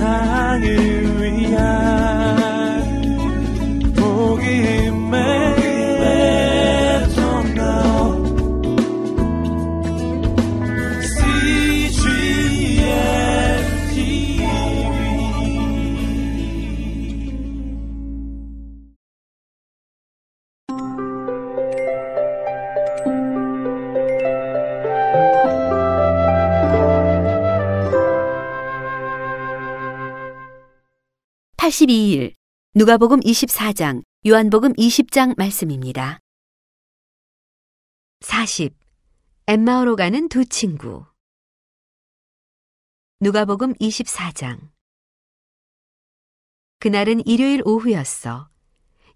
세상을 82일 누가복음 24장 요한복음 20장 말씀입니다. 40. 엠마오로 가는 두 친구 누가복음 24장 그날은 일요일 오후였어.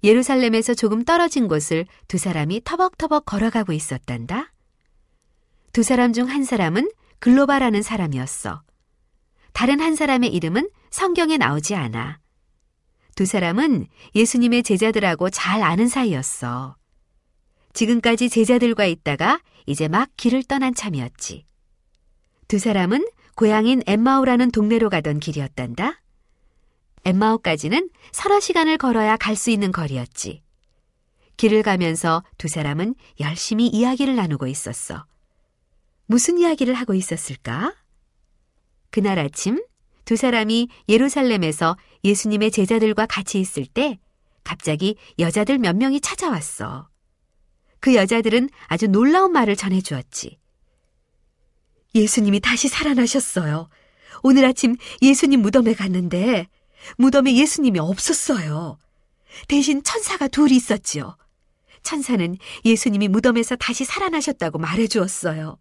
예루살렘에서 조금 떨어진 곳을 두 사람이 터벅터벅 걸어가고 있었단다. 두 사람 중 한 사람은 글로바라는 사람이었어. 다른 한 사람의 이름은 성경에 나오지 않아. 두 사람은 예수님의 제자들하고 잘 아는 사이였어. 지금까지 제자들과 있다가 이제 막 길을 떠난 참이었지. 두 사람은 고향인 엠마오라는 동네로 가던 길이었단다. 엠마오까지는 서너 시간을 걸어야 갈 수 있는 거리였지. 길을 가면서 두 사람은 열심히 이야기를 나누고 있었어. 무슨 이야기를 하고 있었을까? 그날 아침 두 사람이 예루살렘에서 예수님의 제자들과 같이 있을 때 갑자기 여자들 몇 명이 찾아왔어. 그 여자들은 아주 놀라운 말을 전해 주었지. 예수님이 다시 살아나셨어요. 오늘 아침 예수님 무덤에 갔는데 무덤에 예수님이 없었어요. 대신 천사가 둘이 있었지요. 천사는 예수님이 무덤에서 다시 살아나셨다고 말해 주었어요.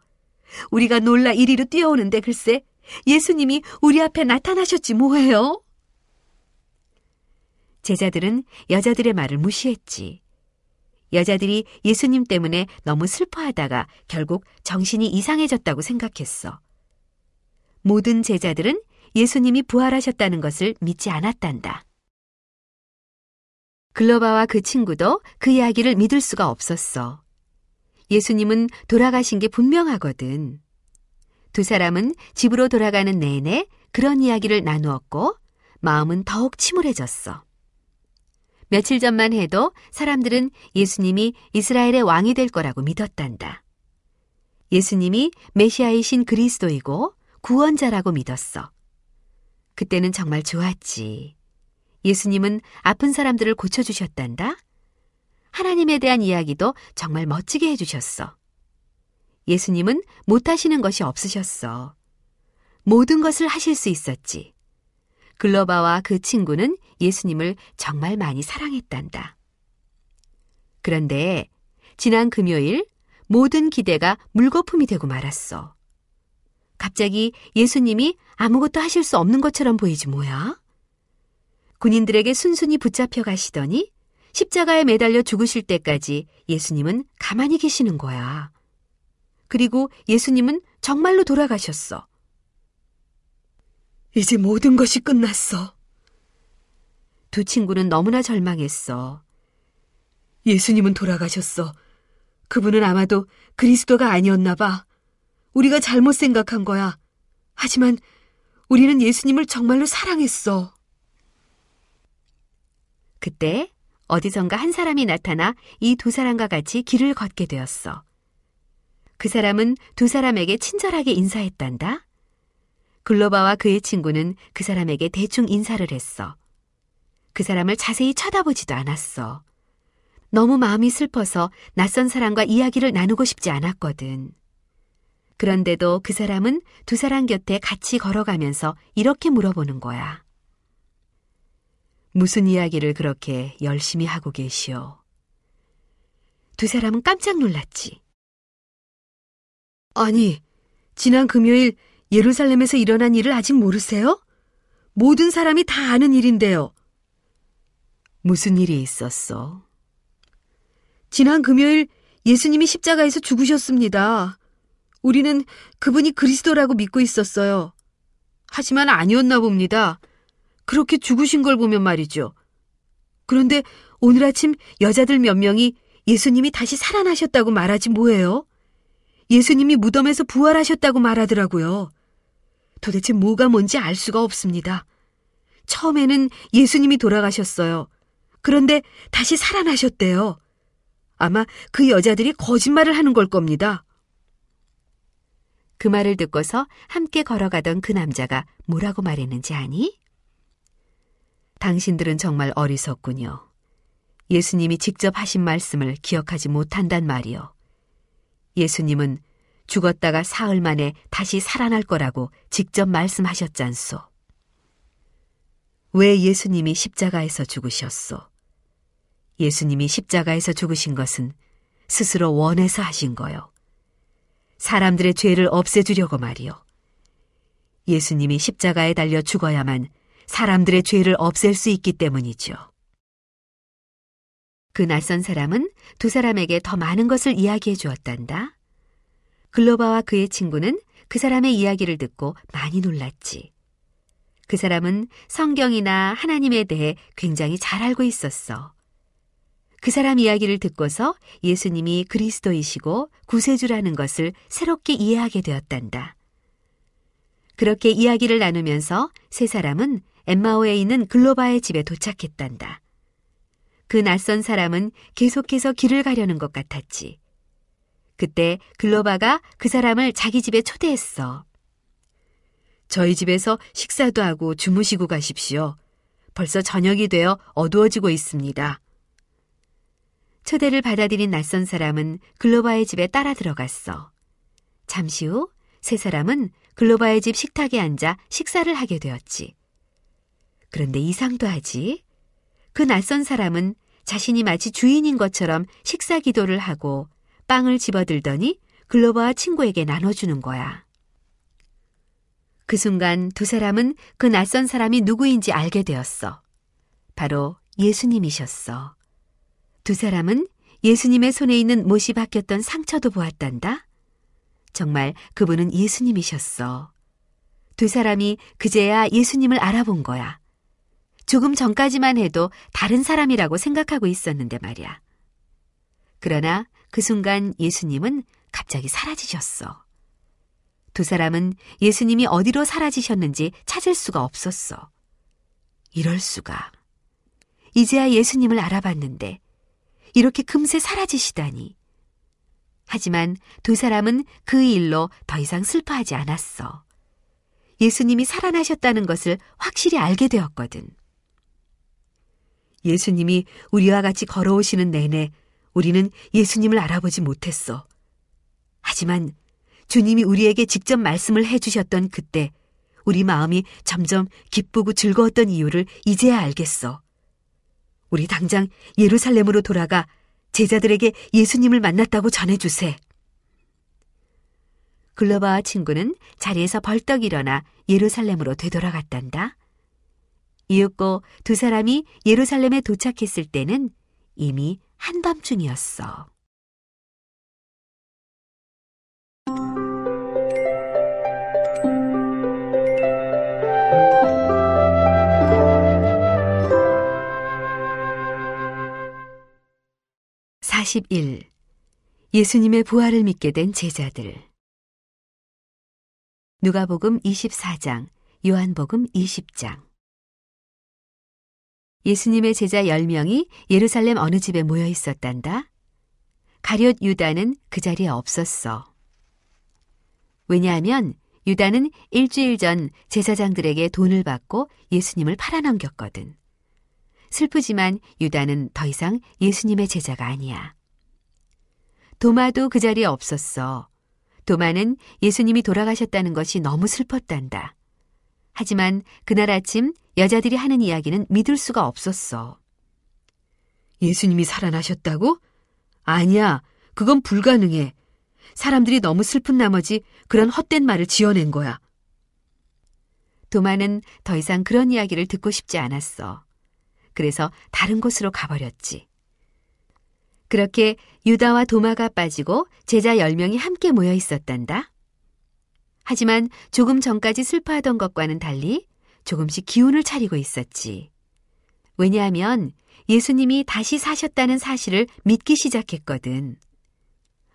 우리가 놀라 이리로 뛰어오는데 글쎄 예수님이 우리 앞에 나타나셨지 뭐예요? 제자들은 여자들의 말을 무시했지. 여자들이 예수님 때문에 너무 슬퍼하다가 결국 정신이 이상해졌다고 생각했어. 모든 제자들은 예수님이 부활하셨다는 것을 믿지 않았단다. 글로바와 그 친구도 그 이야기를 믿을 수가 없었어. 예수님은 돌아가신 게 분명하거든. 두 사람은 집으로 돌아가는 내내 그런 이야기를 나누었고 마음은 더욱 침울해졌어. 며칠 전만 해도 사람들은 예수님이 이스라엘의 왕이 될 거라고 믿었단다. 예수님이 메시아이신 그리스도이고 구원자라고 믿었어. 그때는 정말 좋았지. 예수님은 아픈 사람들을 고쳐주셨단다. 하나님에 대한 이야기도 정말 멋지게 해주셨어. 예수님은 못하시는 것이 없으셨어. 모든 것을 하실 수 있었지. 글로바와 그 친구는 예수님을 정말 많이 사랑했단다. 그런데 지난 금요일 모든 기대가 물거품이 되고 말았어. 갑자기 예수님이 아무것도 하실 수 없는 것처럼 보이지 뭐야? 군인들에게 순순히 붙잡혀 가시더니 십자가에 매달려 죽으실 때까지 예수님은 가만히 계시는 거야. 그리고 예수님은 정말로 돌아가셨어. 이제 모든 것이 끝났어. 두 친구는 너무나 절망했어. 예수님은 돌아가셨어. 그분은 아마도 그리스도가 아니었나 봐. 우리가 잘못 생각한 거야. 하지만 우리는 예수님을 정말로 사랑했어. 그때 어디선가 한 사람이 나타나 이 두 사람과 같이 길을 걷게 되었어. 그 사람은 두 사람에게 친절하게 인사했단다. 글로바와 그의 친구는 그 사람에게 대충 인사를 했어. 그 사람을 자세히 쳐다보지도 않았어. 너무 마음이 슬퍼서 낯선 사람과 이야기를 나누고 싶지 않았거든. 그런데도 그 사람은 두 사람 곁에 같이 걸어가면서 이렇게 물어보는 거야. 무슨 이야기를 그렇게 열심히 하고 계시오? 두 사람은 깜짝 놀랐지. 아니, 지난 금요일 예루살렘에서 일어난 일을 아직 모르세요? 모든 사람이 다 아는 일인데요. 무슨 일이 있었어? 지난 금요일 예수님이 십자가에서 죽으셨습니다. 우리는 그분이 그리스도라고 믿고 있었어요. 하지만 아니었나 봅니다. 그렇게 죽으신 걸 보면 말이죠. 그런데 오늘 아침 여자들 몇 명이 예수님이 다시 살아나셨다고 말하지 뭐예요? 예수님이 무덤에서 부활하셨다고 말하더라고요. 도대체 뭐가 뭔지 알 수가 없습니다. 처음에는 예수님이 돌아가셨어요. 그런데 다시 살아나셨대요. 아마 그 여자들이 거짓말을 하는 걸 겁니다. 그 말을 듣고서 함께 걸어가던 그 남자가 뭐라고 말했는지 아니? 당신들은 정말 어리석군요. 예수님이 직접 하신 말씀을 기억하지 못한단 말이요. 예수님은 죽었다가 사흘 만에 다시 살아날 거라고 직접 말씀하셨잖소. 왜 예수님이 십자가에서 죽으셨소? 예수님이 십자가에서 죽으신 것은 스스로 원해서 하신 거요. 사람들의 죄를 없애주려고 말이요. 예수님이 십자가에 달려 죽어야만 사람들의 죄를 없앨 수 있기 때문이죠. 그 낯선 사람은 두 사람에게 더 많은 것을 이야기해 주었단다. 글로바와 그의 친구는 그 사람의 이야기를 듣고 많이 놀랐지. 그 사람은 성경이나 하나님에 대해 굉장히 잘 알고 있었어. 그 사람 이야기를 듣고서 예수님이 그리스도이시고 구세주라는 것을 새롭게 이해하게 되었단다. 그렇게 이야기를 나누면서 세 사람은 엠마오에 있는 글로바의 집에 도착했단다. 그 낯선 사람은 계속해서 길을 가려는 것 같았지. 그때 글로바가 그 사람을 자기 집에 초대했어. 저희 집에서 식사도 하고 주무시고 가십시오. 벌써 저녁이 되어 어두워지고 있습니다. 초대를 받아들인 낯선 사람은 글로바의 집에 따라 들어갔어. 잠시 후 세 사람은 글로바의 집 식탁에 앉아 식사를 하게 되었지. 그런데 이상도 하지. 그 낯선 사람은 자신이 마치 주인인 것처럼 식사 기도를 하고 빵을 집어들더니 글로버와 친구에게 나눠주는 거야. 그 순간 두 사람은 그 낯선 사람이 누구인지 알게 되었어. 바로 예수님이셨어. 두 사람은 예수님의 손에 있는 못이 박혔던 상처도 보았단다. 정말 그분은 예수님이셨어. 두 사람이 그제야 예수님을 알아본 거야. 조금 전까지만 해도 다른 사람이라고 생각하고 있었는데 말이야. 그러나 그 순간 예수님은 갑자기 사라지셨어. 두 사람은 예수님이 어디로 사라지셨는지 찾을 수가 없었어. 이럴 수가. 이제야 예수님을 알아봤는데 이렇게 금세 사라지시다니. 하지만 두 사람은 그 일로 더 이상 슬퍼하지 않았어. 예수님이 살아나셨다는 것을 확실히 알게 되었거든. 예수님이 우리와 같이 걸어오시는 내내 우리는 예수님을 알아보지 못했어. 하지만 주님이 우리에게 직접 말씀을 해주셨던 그때 우리 마음이 점점 기쁘고 즐거웠던 이유를 이제야 알겠어. 우리 당장 예루살렘으로 돌아가 제자들에게 예수님을 만났다고 전해주세. 글로바와 친구는 자리에서 벌떡 일어나 예루살렘으로 되돌아갔단다. 이윽고 두 사람이 예루살렘에 도착했을 때는 이미 한밤중이었어. 사십일. 예수님의 부활을 믿게 된 제자들. 누가복음 24장, 요한복음 20장 예수님의 제자 10명이 예루살렘 어느 집에 모여 있었단다. 가룟 유다는 그 자리에 없었어. 왜냐하면 유다는 일주일 전 제사장들에게 돈을 받고 예수님을 팔아넘겼거든. 슬프지만 유다는 더 이상 예수님의 제자가 아니야. 도마도 그 자리에 없었어. 도마는 예수님이 돌아가셨다는 것이 너무 슬펐단다. 하지만 그날 아침 여자들이 하는 이야기는 믿을 수가 없었어. 예수님이 살아나셨다고? 아니야. 그건 불가능해. 사람들이 너무 슬픈 나머지 그런 헛된 말을 지어낸 거야. 도마는 더 이상 그런 이야기를 듣고 싶지 않았어. 그래서 다른 곳으로 가버렸지. 그렇게 유다와 도마가 빠지고 제자 10명이 함께 모여 있었단다. 하지만 조금 전까지 슬퍼하던 것과는 달리 조금씩 기운을 차리고 있었지. 왜냐하면 예수님이 다시 사셨다는 사실을 믿기 시작했거든.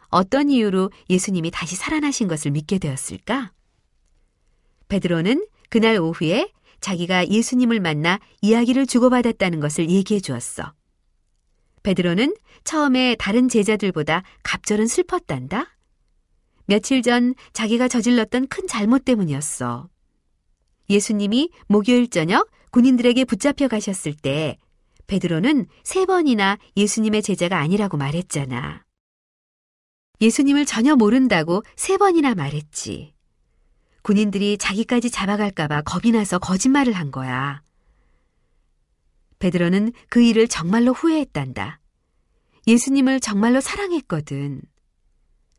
어떤 이유로 예수님이 다시 살아나신 것을 믿게 되었을까? 베드로는 그날 오후에 자기가 예수님을 만나 이야기를 주고받았다는 것을 얘기해 주었어. 베드로는 처음에 다른 제자들보다 갑절은 슬펐단다. 며칠 전 자기가 저질렀던 큰 잘못 때문이었어. 예수님이 목요일 저녁 군인들에게 붙잡혀 가셨을 때 베드로는 세 번이나 예수님의 제자가 아니라고 말했잖아. 예수님을 전혀 모른다고 세 번이나 말했지. 군인들이 자기까지 잡아갈까봐 겁이 나서 거짓말을 한 거야. 베드로는 그 일을 정말로 후회했단다. 예수님을 정말로 사랑했거든.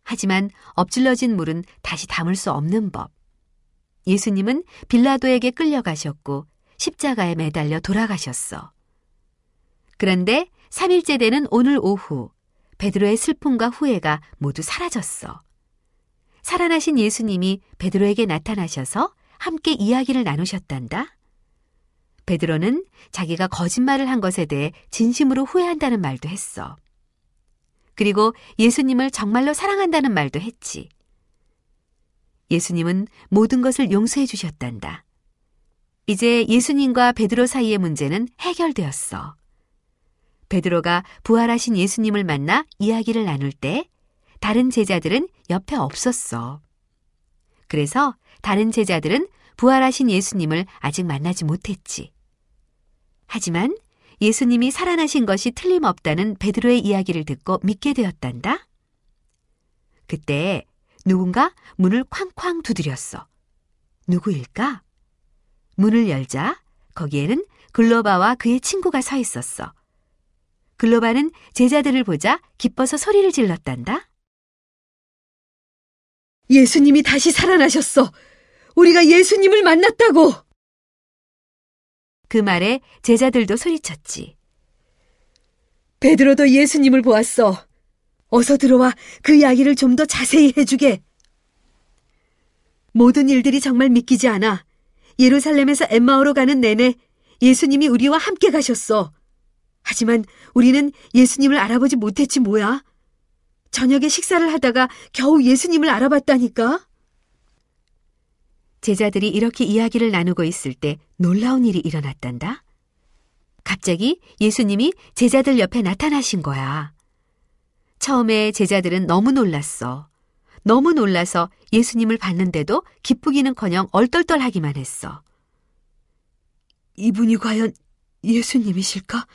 하지만 엎질러진 물은 다시 담을 수 없는 법. 예수님은 빌라도에게 끌려가셨고 십자가에 매달려 돌아가셨어. 그런데 3일째 되는 오늘 오후 베드로의 슬픔과 후회가 모두 사라졌어. 살아나신 예수님이 베드로에게 나타나셔서 함께 이야기를 나누셨단다. 베드로는 자기가 거짓말을 한 것에 대해 진심으로 후회한다는 말도 했어. 그리고 예수님을 정말로 사랑한다는 말도 했지. 예수님은 모든 것을 용서해 주셨단다. 이제 예수님과 베드로 사이의 문제는 해결되었어. 베드로가 부활하신 예수님을 만나 이야기를 나눌 때 다른 제자들은 옆에 없었어. 그래서 다른 제자들은 부활하신 예수님을 아직 만나지 못했지. 하지만 예수님이 살아나신 것이 틀림없다는 베드로의 이야기를 듣고 믿게 되었단다. 그때 누군가 문을 쾅쾅 두드렸어. 누구일까? 문을 열자 거기에는 글로바와 그의 친구가 서 있었어. 글로바는 제자들을 보자 기뻐서 소리를 질렀단다. 예수님이 다시 살아나셨어. 우리가 예수님을 만났다고. 그 말에 제자들도 소리쳤지. 베드로도 예수님을 보았어. 어서 들어와 그 이야기를 좀 더 자세히 해주게. 모든 일들이 정말 믿기지 않아. 예루살렘에서 엠마오로 가는 내내 예수님이 우리와 함께 가셨어. 하지만 우리는 예수님을 알아보지 못했지 뭐야. 저녁에 식사를 하다가 겨우 예수님을 알아봤다니까. 제자들이 이렇게 이야기를 나누고 있을 때 놀라운 일이 일어났단다. 갑자기 예수님이 제자들 옆에 나타나신 거야. 처음에 제자들은 너무 놀랐어. 너무 놀라서 예수님을 봤는데도 기쁘기는커녕 얼떨떨하기만 했어. 이분이 과연 예수님이실까?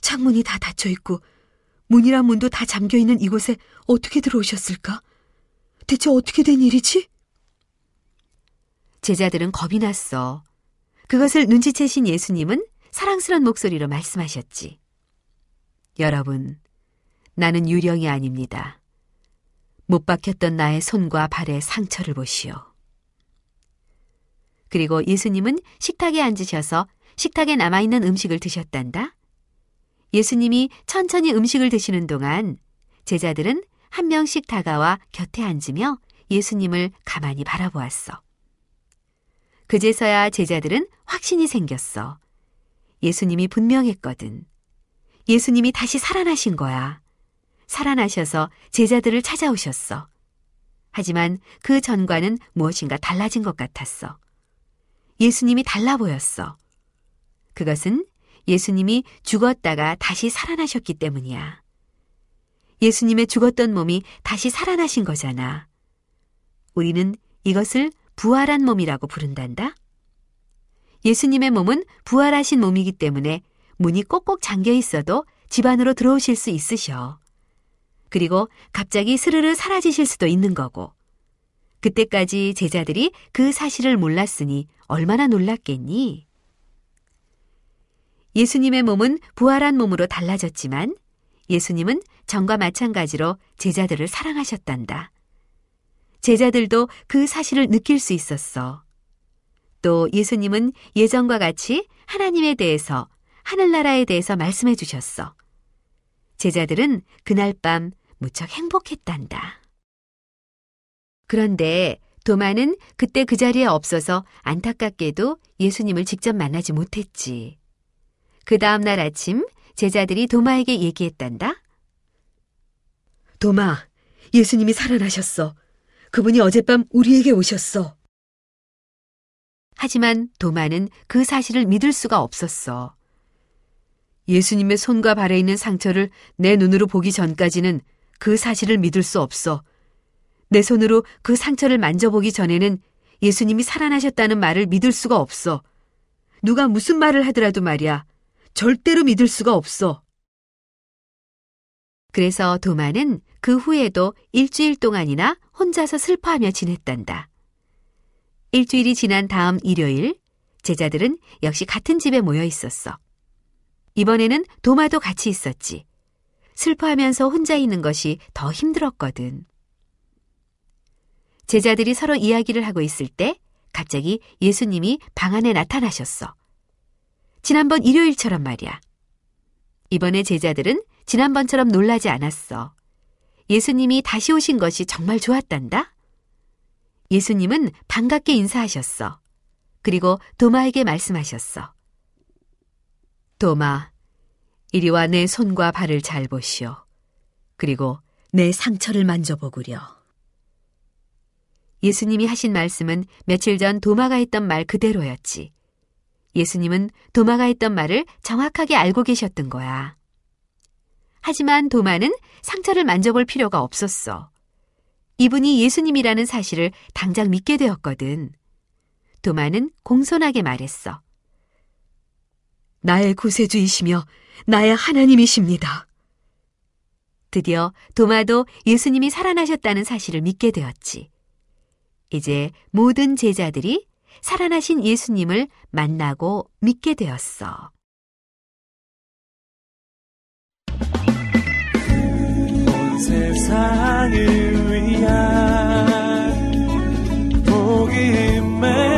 창문이 다 닫혀 있고 문이랑 문도 다 잠겨 있는 이곳에 어떻게 들어오셨을까? 대체 어떻게 된 일이지? 제자들은 겁이 났어. 그것을 눈치채신 예수님은 사랑스런 목소리로 말씀하셨지. 여러분, 나는 유령이 아닙니다. 못 박혔던 나의 손과 발에 상처를 보시오. 그리고 예수님은 식탁에 앉으셔서 식탁에 남아있는 음식을 드셨단다. 예수님이 천천히 음식을 드시는 동안 제자들은 한 명씩 다가와 곁에 앉으며 예수님을 가만히 바라보았어. 그제서야 제자들은 확신이 생겼어. 예수님이 분명했거든. 예수님이 다시 살아나신 거야. 살아나셔서 제자들을 찾아오셨어. 하지만 그 전과는 무엇인가 달라진 것 같았어. 예수님이 달라 보였어. 그것은 예수님이 죽었다가 다시 살아나셨기 때문이야. 예수님의 죽었던 몸이 다시 살아나신 거잖아. 우리는 이것을 부활한 몸이라고 부른단다. 예수님의 몸은 부활하신 몸이기 때문에 문이 꼭꼭 잠겨 있어도 집 안으로 들어오실 수 있으셔. 그리고 갑자기 스르르 사라지실 수도 있는 거고. 그때까지 제자들이 그 사실을 몰랐으니 얼마나 놀랐겠니? 예수님의 몸은 부활한 몸으로 달라졌지만 예수님은 전과 마찬가지로 제자들을 사랑하셨단다. 제자들도 그 사실을 느낄 수 있었어. 또 예수님은 예전과 같이 하나님에 대해서, 하늘나라에 대해서 말씀해 주셨어. 제자들은 그날 밤 무척 행복했단다. 그런데 도마는 그때 그 자리에 없어서 안타깝게도 예수님을 직접 만나지 못했지. 그 다음날 아침 제자들이 도마에게 얘기했단다. 도마, 예수님이 살아나셨어. 그분이 어젯밤 우리에게 오셨어. 하지만 도마는 그 사실을 믿을 수가 없었어. 예수님의 손과 발에 있는 상처를 내 눈으로 보기 전까지는 그 사실을 믿을 수 없어. 내 손으로 그 상처를 만져보기 전에는 예수님이 살아나셨다는 말을 믿을 수가 없어. 누가 무슨 말을 하더라도 말이야. 절대로 믿을 수가 없어. 그래서 도마는 그 후에도 일주일 동안이나 혼자서 슬퍼하며 지냈단다. 일주일이 지난 다음 일요일, 제자들은 역시 같은 집에 모여 있었어. 이번에는 도마도 같이 있었지. 슬퍼하면서 혼자 있는 것이 더 힘들었거든. 제자들이 서로 이야기를 하고 있을 때 갑자기 예수님이 방 안에 나타나셨어. 지난번 일요일처럼 말이야. 이번에 제자들은 지난번처럼 놀라지 않았어. 예수님이 다시 오신 것이 정말 좋았단다. 예수님은 반갑게 인사하셨어. 그리고 도마에게 말씀하셨어. 도마, 이리 와 내 손과 발을 잘 보시오. 그리고 내 상처를 만져보구려. 예수님이 하신 말씀은 며칠 전 도마가 했던 말 그대로였지. 예수님은 도마가 했던 말을 정확하게 알고 계셨던 거야. 하지만 도마는 상처를 만져볼 필요가 없었어. 이분이 예수님이라는 사실을 당장 믿게 되었거든. 도마는 공손하게 말했어. 나의 구세주이시며 나의 하나님이십니다. 드디어 도마도 예수님이 살아나셨다는 사실을 믿게 되었지. 이제 모든 제자들이 살아나신 예수님을 만나고 믿게 되었어. 세상을 위한 복음의